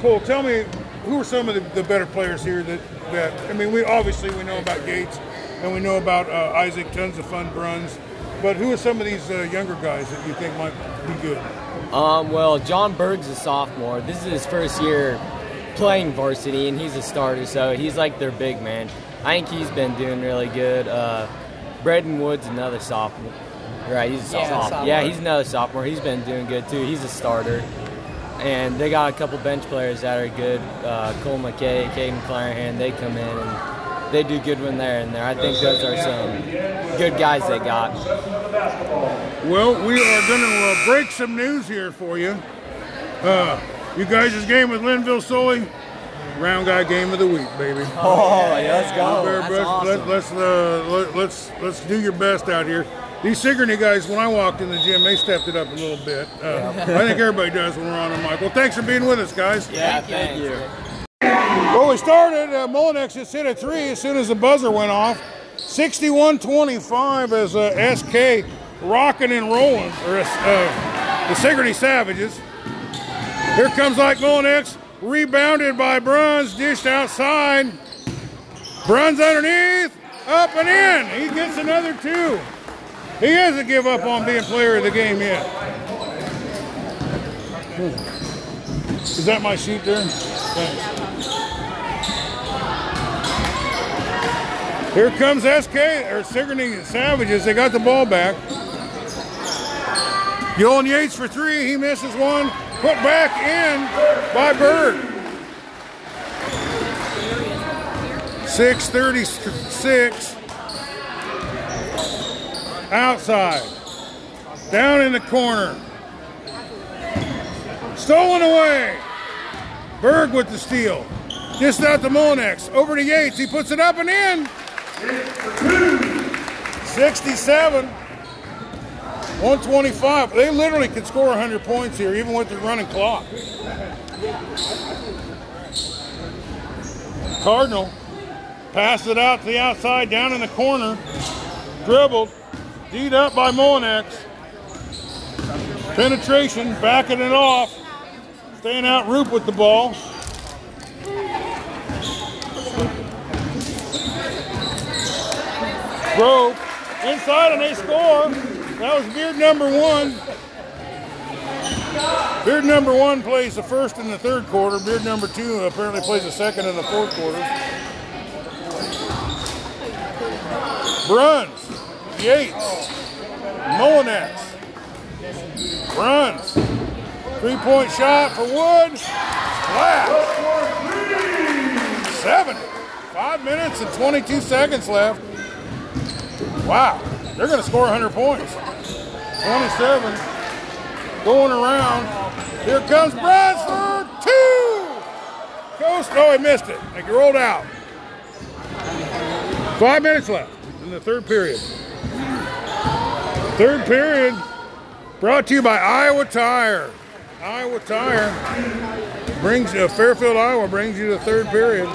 Cole, tell me who are some of the, the better players here that that I mean, we obviously we know about Gates and we know about Isaac. Tons of fun Bruns, but who are some of these younger guys that you think might be good? Um, well, John Berg's a sophomore. This is his first year playing varsity, and he's a starter, so he's like their big man. I think he's been doing really good. Uh, Braden Wood's another sophomore. Right, he's a Yeah, sophomore. sophomore. Yeah, he's another sophomore. He's been doing good too. He's a starter. And they got a couple bench players that are good. Uh, Cole McKay, Caden Clarahan, they come in and they do good when they're in there. I think those are some good guys they got. Well, we are going to uh, break some news here for you. Uh, you guys' game with Lynnville Sully, round guy game of the week, baby. Oh, yeah, let's go. Bear Brook, Let, let's uh, let, let's let's do your best out here. These Sigourney guys, when I walked in the gym, they stepped it up a little bit. Uh, I think everybody does when we're on the mic. Well, thanks for being with us, guys. Yeah, thank you. Well, we started. Uh, Molinex just hit a three as soon as the buzzer went off. 61-25 as uh, SK rocking and rolling, or uh, the Sigourney Savages. Here comes like Molinex, rebounded by Bruns, dished outside. Bruns underneath, up and in. He gets another two. He hasn't give up on being player of the game yet. Hmm. Is that my sheet there? Thanks. Here comes SK or Sigourney Savages. They got the ball back. Solon Yates for three. He misses one. Put back in by Bird. 636. Outside. Down in the corner. Stolen away. Berg with the steal. Just out to Monex. Over to Yates. He puts it up and in. 67. 125. They literally could score 100 points here, even with the running clock. Cardinal passed it out to the outside, down in the corner. Dribbled. Deed up by Monex. Penetration, backing it off. Staying out Roop with the ball. Grove inside and they score. That was Beard number one. Beard number one plays the first and the third quarter. Beard number two apparently plays the second and the fourth quarter. Bruns, Yates, Molinex, Bruns, Three point shot for Wood. Splash. Seven. Five minutes and 22 seconds left. Wow. They're going to score 100 points. 27. Going around. Here comes Bradford. Two. Coast. Oh, he missed it. He rolled out. Five minutes left in the third period. Third period brought to you by Iowa Tire. Iowa Tire brings uh, Fairfield, Iowa brings you the third period.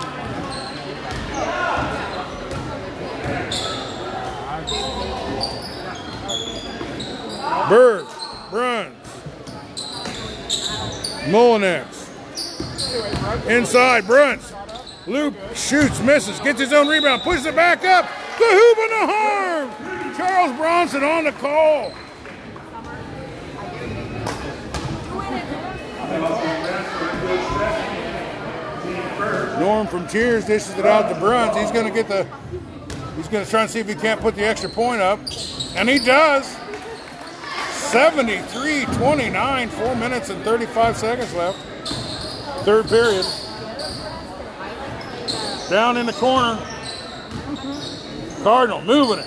Berg, Bruns, Molinex. Inside, Bruns. Luke shoots, misses, gets his own rebound, pushes it back up. The hoop and the harm. Charles Bronson on the call. Norm from Cheers dishes it out to Bruns. He's going to get the. He's going to try and see if he can't put the extra point up, and he does. 73 29, 4 minutes and 35 seconds left. Third period. Down in the corner. Cardinal moving it.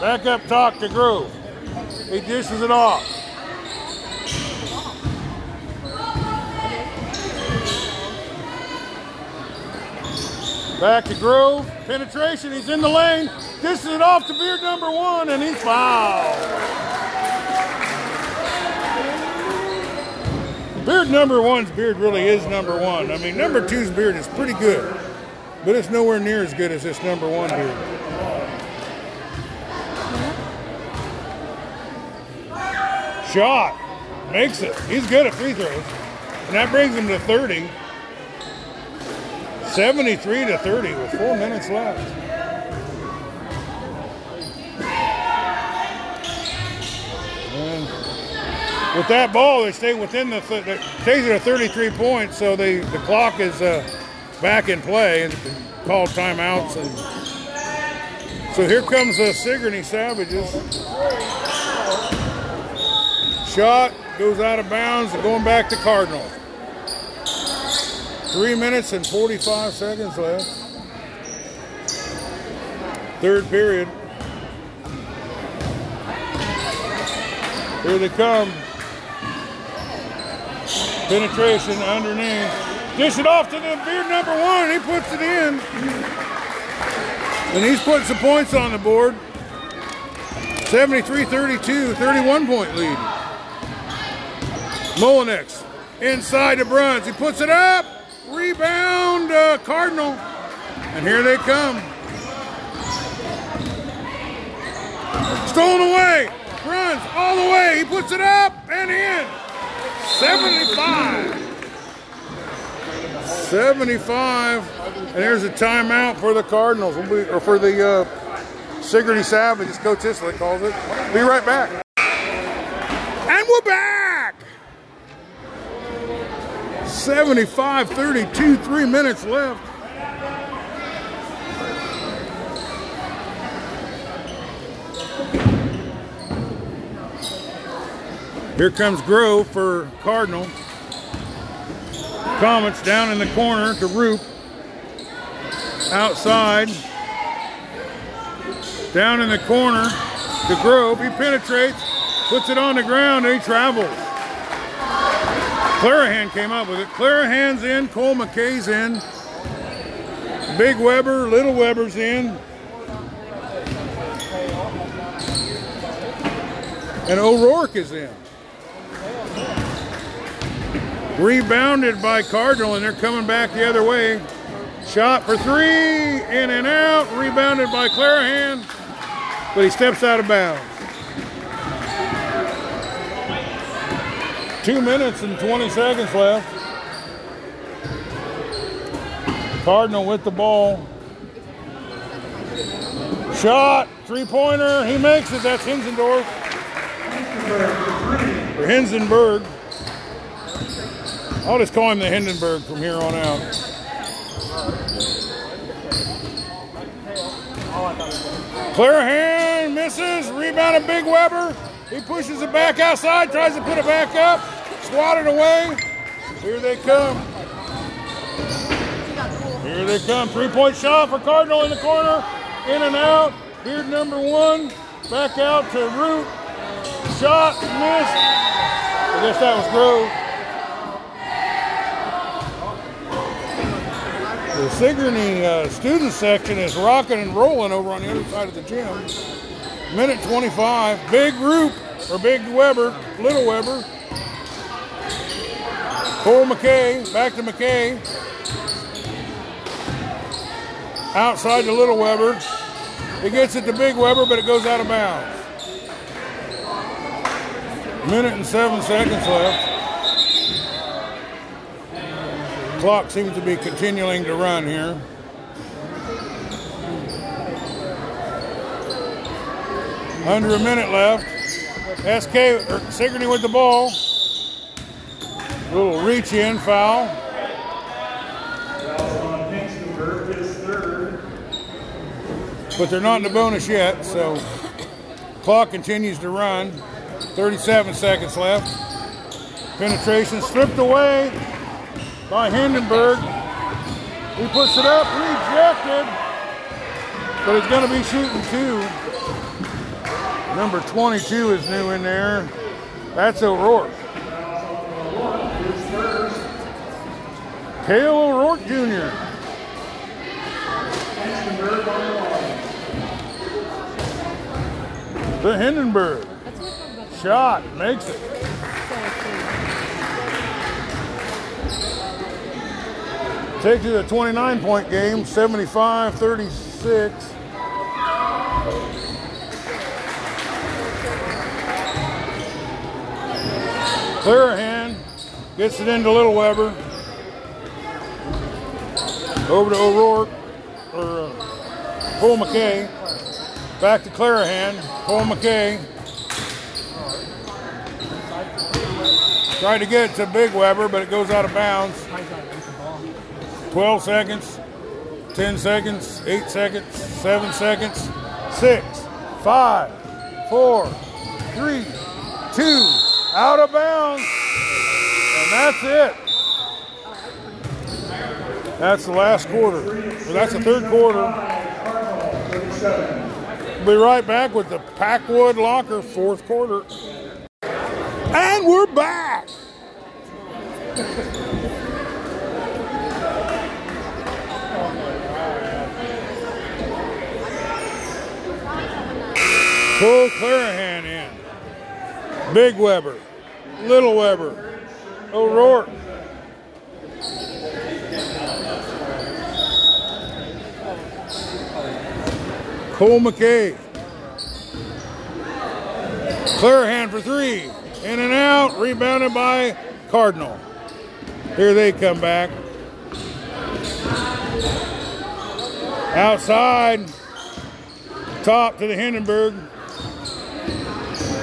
Back up top to Grove. He dishes it off. Back to Grove. Penetration. He's in the lane. Dishes it off to Beard number one, and he's fouled. Beard number one's beard really is number one. I mean, number two's beard is pretty good, but it's nowhere near as good as this number one beard. Shot. Makes it. He's good at free throws. And that brings him to 30. 73 to 30 with four minutes left. With that ball, they stay within the, th- stays at a 33 points, so they, the clock is uh, back in play and can call timeouts. And so here comes the Sigourney Savages. Shot goes out of bounds, going back to Cardinal. Three minutes and 45 seconds left. Third period. Here they come. Penetration underneath. Dish it off to the beard number one. He puts it in. And he's putting some points on the board. 73 32, 31 point lead. Molinex inside the Bruns. He puts it up. Rebound, uh, Cardinal. And here they come. Stolen away. Runs all the way. He puts it up and in. 75. 75. And there's a timeout for the Cardinals, We'll be- or for the uh, Sigourney Savage, as Coach Isley calls it. Be right back. And we're back. 75 32, three minutes left. Here comes Grove for Cardinal. Comets down in the corner to Roop. Outside. Down in the corner to Grove. He penetrates, puts it on the ground, and he travels. Clarahan came up with it. Clarahan's in, Cole McKay's in. Big Weber, Little Weber's in. And O'Rourke is in. Rebounded by Cardinal, and they're coming back the other way. Shot for three, in and out. Rebounded by Clarahan, but he steps out of bounds. Two minutes and 20 seconds left. Cardinal with the ball. Shot, three pointer. He makes it. That's Hinsendorf. Or Hinsenberg. I'll just call him the Hindenburg from here on out. Clarahan misses. Rebound of Big Weber. He pushes it back outside, tries to put it back up. swatted away. Here they come. Here they come. Three-point shot for Cardinal in the corner. In and out. Beard number one. Back out to Root. Shot missed. I guess that was Grove. The Sigourney uh, student section is rocking and rolling over on the other side of the gym. Minute 25. Big group, or Big Weber, Little Weber. Cole McKay, back to McKay. Outside to Little Weber. It gets it to Big Weber, but it goes out of bounds. Minute and seven seconds left. Clock seems to be continuing to run here. Under a minute left. SK or er, Sigourney with the ball. Little reach in foul. But they're not in the bonus yet, so clock continues to run. 37 seconds left. Penetration stripped away by Hindenburg. He puts it up, rejected, but he's going to be shooting two. Number 22 is new in there. That's O'Rourke. Cale O'Rourke Jr. The Hindenburg. Shot, makes it. Takes it a 29 point game, 75 36. Clarahan gets it into Little Weber. Over to O'Rourke, or uh, Cole McKay. Back to Clarahan. Cole McKay. Tried to get it to Big Weber, but it goes out of bounds. 12 seconds, 10 seconds, 8 seconds, 7 seconds, 6, 5, 4, 3, 2, out of bounds. And that's it. That's the last quarter. Well, that's the third quarter. We'll be right back with the Packwood Locker fourth quarter. And we're back. Pull Clarahan in. Big Weber. Little Weber. O'Rourke. Cole McKay. Clarahan for three. In and out. Rebounded by Cardinal. Here they come back. Outside. Top to the Hindenburg.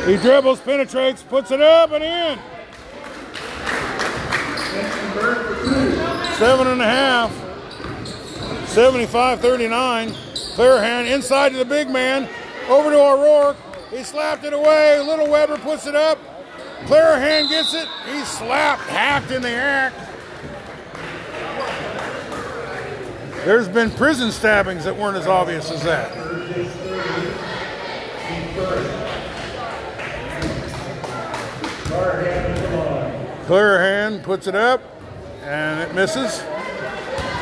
He dribbles, penetrates, puts it up and in. Seven and a half. 75 39. Clarahan inside to the big man. Over to O'Rourke. He slapped it away. Little Weber puts it up. Clarahan gets it. He slapped, hacked in the act. There's been prison stabbings that weren't as obvious as that. Clarahan puts it up and it misses.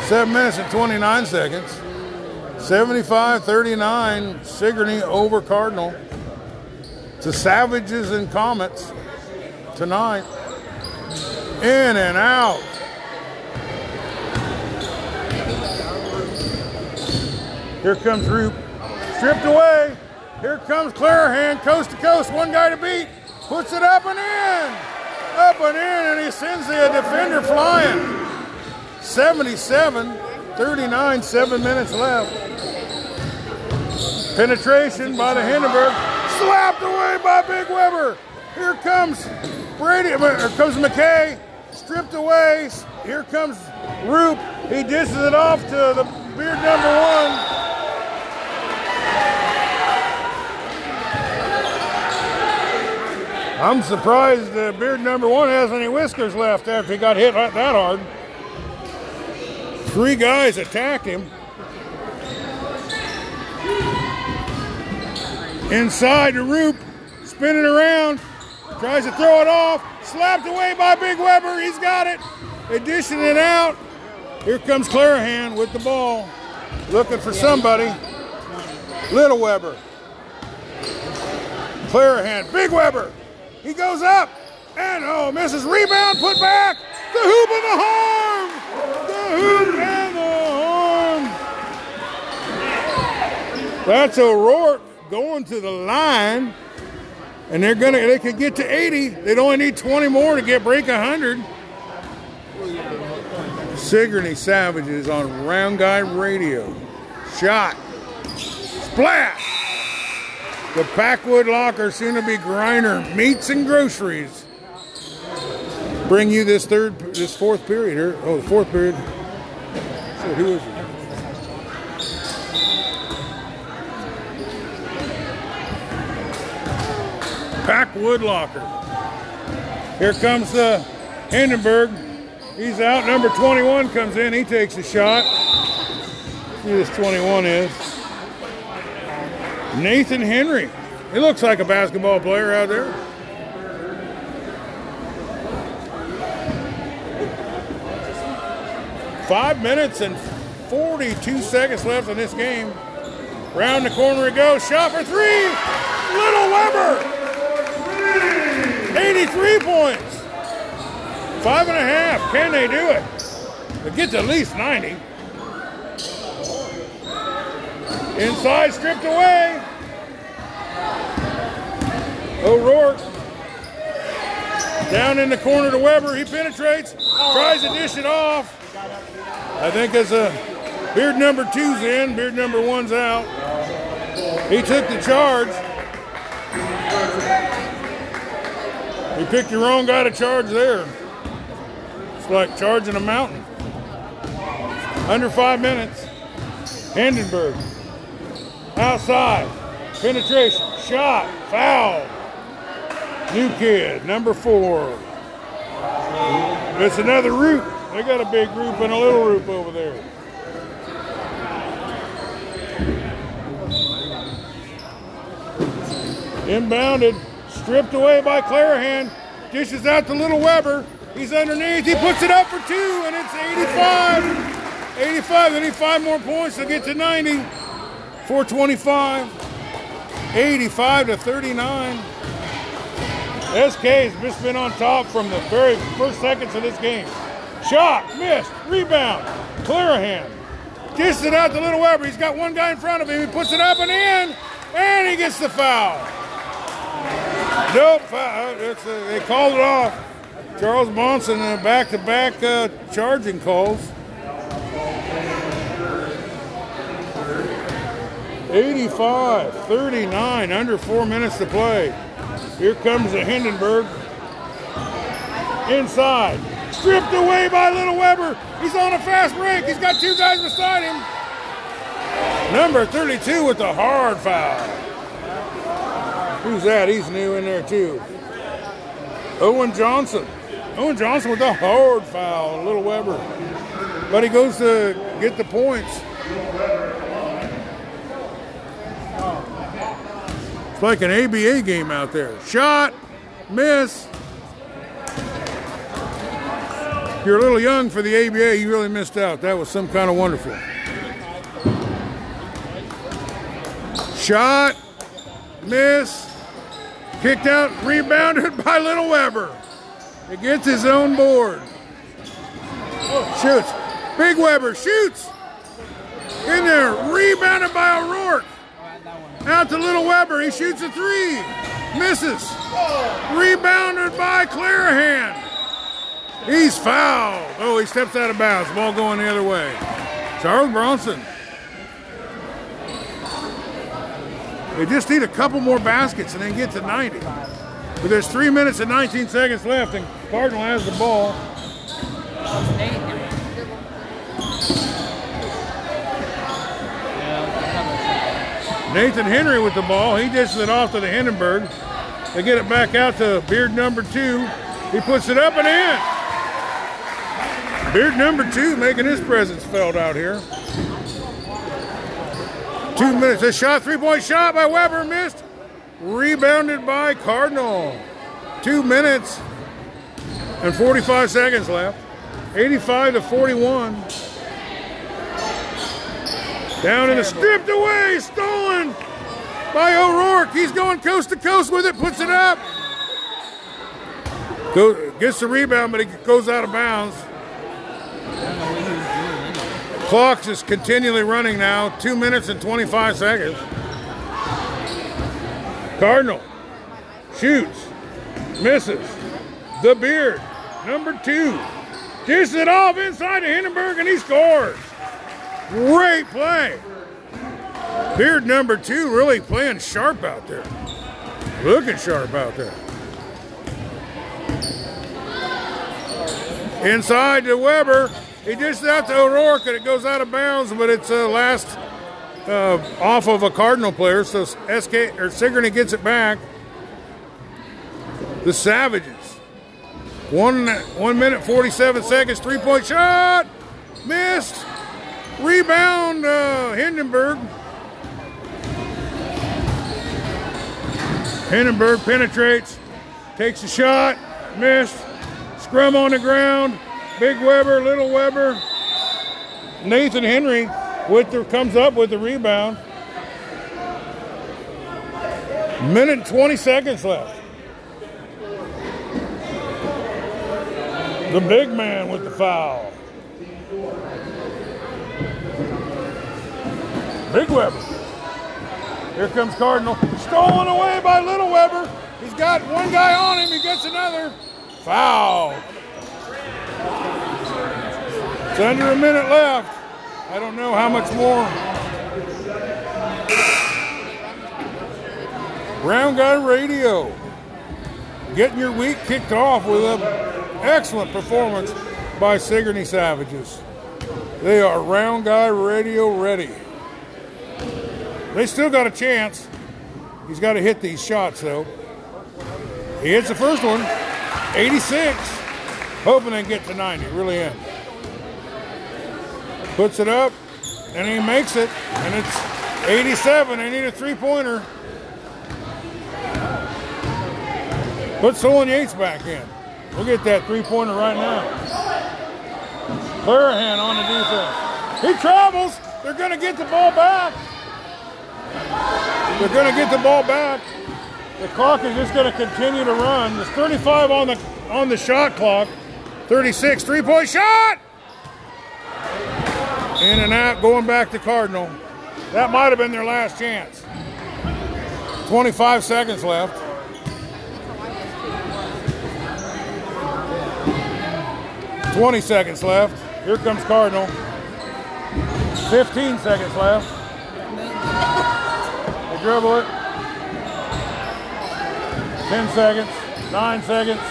7 minutes and 29 seconds. 75 39, Sigourney over Cardinal. To Savages and Comets tonight. In and out. Here comes Roop. Stripped away. Here comes Clarahan, coast to coast. One guy to beat. Puts it up and in. Up and in, and he sends the defender flying. 77 39, seven minutes left. Penetration by the Hindenburg. Slapped away by Big Weber. Here comes Brady, uh, here comes McKay. Stripped away. Here comes Roop. He dishes it off to the beard number one. I'm surprised uh, beard number one has any whiskers left after he got hit that hard. Three guys attacked him. Inside the Roop, spinning around, tries to throw it off, slapped away by Big Weber. He's got it. They dishing it out. Here comes Clarahan with the ball, looking for somebody. Little Weber. Clarahan, Big Weber. He goes up, and oh, misses. Rebound, put back. The hoop and the harm. The hoop and the harm. That's O'Rourke going to the line, and they're gonna. They could get to 80. They'd only need 20 more to get break 100. Sigourney Savages on Round Guy Radio. Shot. Splash. The Packwood Locker, soon to be Griner Meats and Groceries. Bring you this third, this fourth period here. Oh, the fourth period. So who is it? Packwood Locker. Here comes the Hindenburg. He's out. Number 21 comes in. He takes a shot. See who this 21 is? Nathan Henry. He looks like a basketball player out there. Five minutes and 42 seconds left in this game. Round the corner it goes. Shot for three. Little Weber. 83 points. Five and a half. Can they do it? They get to at least 90. Inside, stripped away. O'Rourke. Down in the corner to Weber. He penetrates. Tries to dish it off. I think as a beard number two's in, beard number one's out. He took the charge. You picked the wrong guy to charge there. It's like charging a mountain. Under five minutes. Hindenburg. Outside. Penetration. Shot. Foul. New kid. Number four. It's another root. They got a big group and a little group over there. Inbounded, stripped away by Clarahan. Dishes out to Little Weber. He's underneath. He puts it up for two, and it's 85. 85. They need five more points to get to 90. 425. 85 to 39. SK has just been on top from the very first seconds of this game. Shot, missed, rebound, Clarahan. Dishes it out to Little Weber. He's got one guy in front of him. He puts it up and in, and he gets the foul. Nope, foul. It's a, they called it off. Charles Bronson uh, back-to-back uh, charging calls. 85, 39, under four minutes to play. Here comes the Hindenburg. Inside. Stripped away by Little Weber. He's on a fast break. He's got two guys beside him. Number 32 with the hard foul. Who's that? He's new in there too. Owen Johnson. Owen Johnson with the hard foul. Little Weber. But he goes to get the points. Like an ABA game out there. Shot, miss. You're a little young for the ABA, you really missed out. That was some kind of wonderful. Shot, miss, kicked out, rebounded by Little Weber. He gets his own board. Shoots. Big Weber shoots. In there, rebounded by O'Rourke. Out to Little Weber. He shoots a three. Misses. Rebounded by Clarahan. He's fouled. Oh, he steps out of bounds. Ball going the other way. Charles Bronson. They just need a couple more baskets and then get to 90. But there's three minutes and 19 seconds left, and Cardinal has the ball. Nathan Henry with the ball. He dishes it off to the Hindenburg. They get it back out to Beard number two. He puts it up and in. Beard number two making his presence felt out here. Two minutes. A shot, three point shot by Weber, missed. Rebounded by Cardinal. Two minutes and 45 seconds left. 85 to 41. Down in the stripped away, stolen by O'Rourke. He's going coast to coast with it, puts it up. Go, gets the rebound, but it goes out of bounds. Clock is continually running now, two minutes and 25 seconds. Cardinal shoots, misses. The beard, number two, dishes it off inside to Hindenburg, and he scores. Great play. Beard number two really playing sharp out there. Looking sharp out there. Inside to Weber. He dishes out to O'Rourke and it goes out of bounds, but it's uh, last uh, off of a Cardinal player. So SK or Sigourney gets it back. The Savages. One one minute forty seven seconds. Three point shot. Missed. Rebound. Uh, Hindenburg. Hindenburg penetrates. Takes a shot. Missed. Scrum on the ground. Big Weber, little Weber. Nathan Henry with the, comes up with the rebound. Minute 20 seconds left. The big man with the foul. Big Weber. Here comes Cardinal. Stolen away by Little Weber. He's got one guy on him. He gets another. Foul. It's under a minute left. I don't know how much more. Round Guy Radio. Getting your week kicked off with an excellent performance by Sigourney Savages. They are Round Guy Radio ready. They still got a chance. He's got to hit these shots, though. He hits the first one, 86. Hoping they get to 90, really am. Puts it up, and he makes it, and it's 87. They need a three pointer. Put Solon Yates back in. We'll get that three pointer right now. Clarahan on the defense. He travels. They're going to get the ball back. They're going to get the ball back. The clock is just going to continue to run. There's 35 on the on the shot clock. 36 three-point shot. In and out, going back to Cardinal. That might have been their last chance. 25 seconds left. Twenty seconds left. Here comes Cardinal. Fifteen seconds left. They dribble it. Ten seconds. Nine seconds.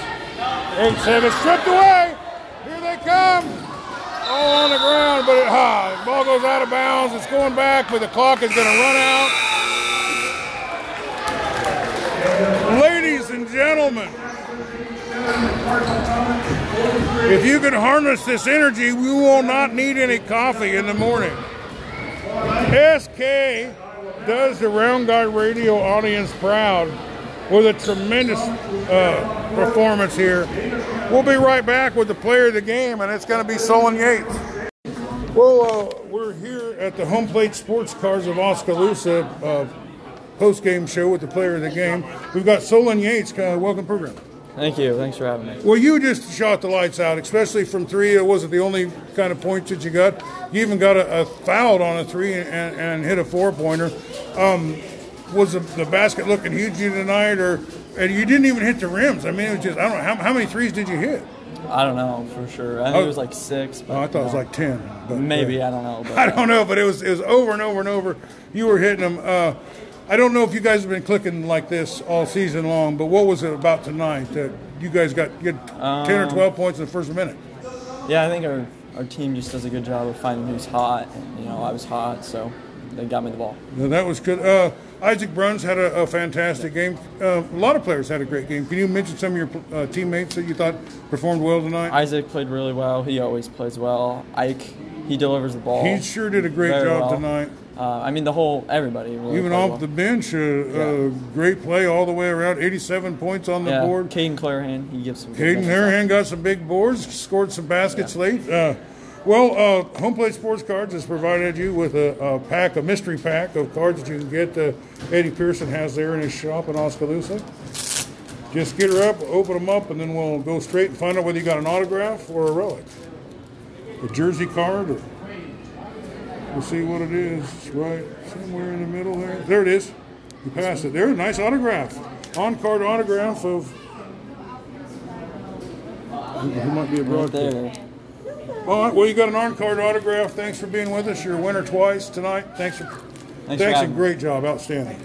Eight seconds. Stripped away. Here they come. All on the ground, but it, ah, the ball goes out of bounds. It's going back, but the clock is going to run out. Ladies and gentlemen, if you can harness this energy, we will not need any coffee in the morning. SK does the Round Guy Radio audience proud with a tremendous uh, performance here. We'll be right back with the player of the game, and it's going to be Solon Yates. Well, uh, we're here at the Home Plate Sports Cars of Oskaloosa uh, post-game show with the player of the game. We've got Solon Yates. Uh, welcome, program. Thank you. Thanks for having me. Well, you just shot the lights out, especially from three. It wasn't the only kind of points that you got. You even got a, a fouled on a three and, and hit a four-pointer. Um, was the, the, basket looking huge tonight, or and you didn't even hit the rims? I mean, it was just I don't know how, how many threes did you hit? I don't know for sure. I think oh, it was like six. But, oh, I thought it was like ten. But, maybe uh, I don't know. But, I don't know, but it was it was over and over and over. You were hitting them. Uh, I don't know if you guys have been clicking like this all season long, but what was it about tonight that you guys got you um, ten or twelve points in the first minute? Yeah, I think our our team just does a good job of finding who's hot. And, you know, I was hot, so they got me the ball. That was good. Uh, Isaac Bruns had a, a fantastic game. Uh, a lot of players had a great game. Can you mention some of your uh, teammates that you thought performed well tonight? Isaac played really well. He always plays well. Ike, he delivers the ball. he sure did a great job well. tonight. Uh, I mean, the whole everybody. Really Even off well. the bench, uh, uh, great play all the way around. 87 points on the yeah, board. Caden Clarahan, he gives some. Caden. Clarahan got some big boards, scored some baskets late. Uh, well, uh, Home Plate Sports Cards has provided you with a, a pack, a mystery pack of cards that you can get. Uh, Eddie Pearson has there in his shop in Oskaloosa. Just get her up, open them up, and then we'll go straight and find out whether you got an autograph or a relic. A jersey card, or we'll see what it is. It's right somewhere in the middle there. There it is. You passed it. There, a nice autograph. On card autograph of. Who who might be a broadcast? there. All right. Well, you got an on card autograph. Thanks for being with us. You're a winner twice tonight. Thanks for. Thanks Thanks, having and great job. Outstanding.